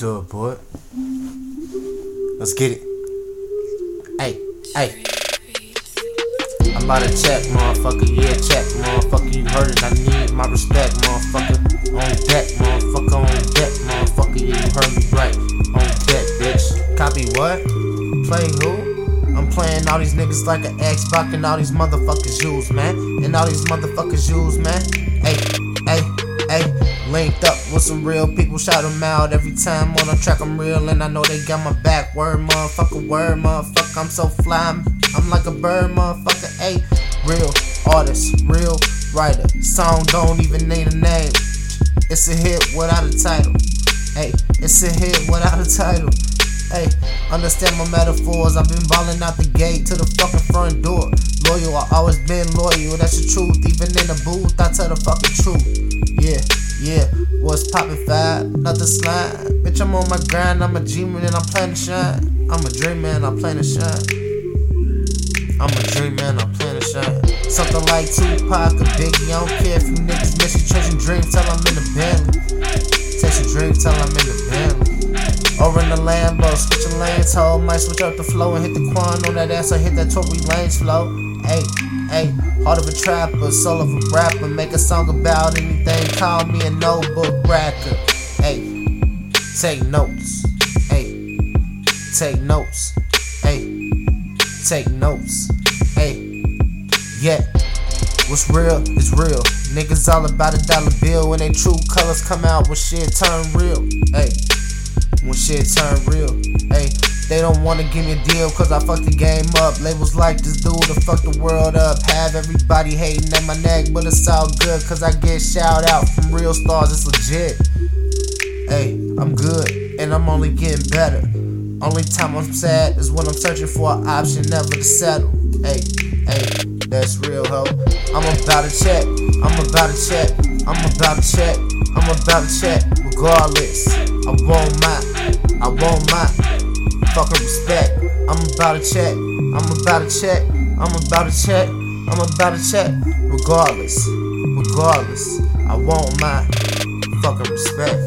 It, boy. Let's get it. Hey, hey. I'm about to check, motherfucker. Yeah, check, motherfucker. You heard it. I need my respect, motherfucker. On deck, motherfucker. On deck, motherfucker. Yeah, you heard me right. On deck, bitch. Copy what? Play who? I'm playing all these niggas like an Xbox and all these motherfuckers use, man. And all these motherfuckers use, man. Hey, hey, hey. Linked up with some real people, shout them out every time on a track. I'm real and I know they got my back. Word, motherfucker, word, motherfucker. I'm so fly, I'm like a bird, motherfucker. Hey, real artist, real writer. Song don't even need a name. It's a hit without a title. Hey, it's a hit without a title. Hey, understand my metaphors. I've been balling out the gate to the fucking front door. Loyal, I always been loyal. That's the truth. Even in the booth, I tell the fucking truth. Yeah. Yeah, what's poppin' five? Nothing slime. Bitch, I'm on my grind. I'm a dreamer and I'm to shine. I'm a dreamer and I'm to shine. I'm a dreamer and I'm to shine. Something like Tupac or Biggie. I don't care if you niggas miss your chasing dreams. Tell I'm in the Bentley. Chase your dreams. Tell I'm in the Bentley. Or in the Lambo, switching lanes, hold might switch up the flow and hit the quan on that ass. I hit that Tory Lanez flow. Hey, hey, heart of a trapper, soul of a rapper. Make a song about anything, call me a notebook cracker. Hey, take notes. Hey, take notes. Hey, take notes. Hey, yeah. What's real is real. Niggas all about a dollar bill when they true colors come out when shit turn real. Hey, when shit turn real. Hey, they don't wanna give me a deal cause I fucked the game up. Labels like this dude to fuck the world up. Have everybody hating at my neck, but it's all good cause I get shout out from real stars. It's legit. Hey, I'm good and I'm only getting better. Only time I'm sad is when I'm searching for an option never to settle. Hey, hey, that's real, ho. I'm about to check, I'm about to check, I'm about to check, I'm about to check, regardless. I want my, I want my fucking respect. I'm about to check, I'm about to check, I'm about to check, I'm about to check, regardless, regardless. I want my fucking respect.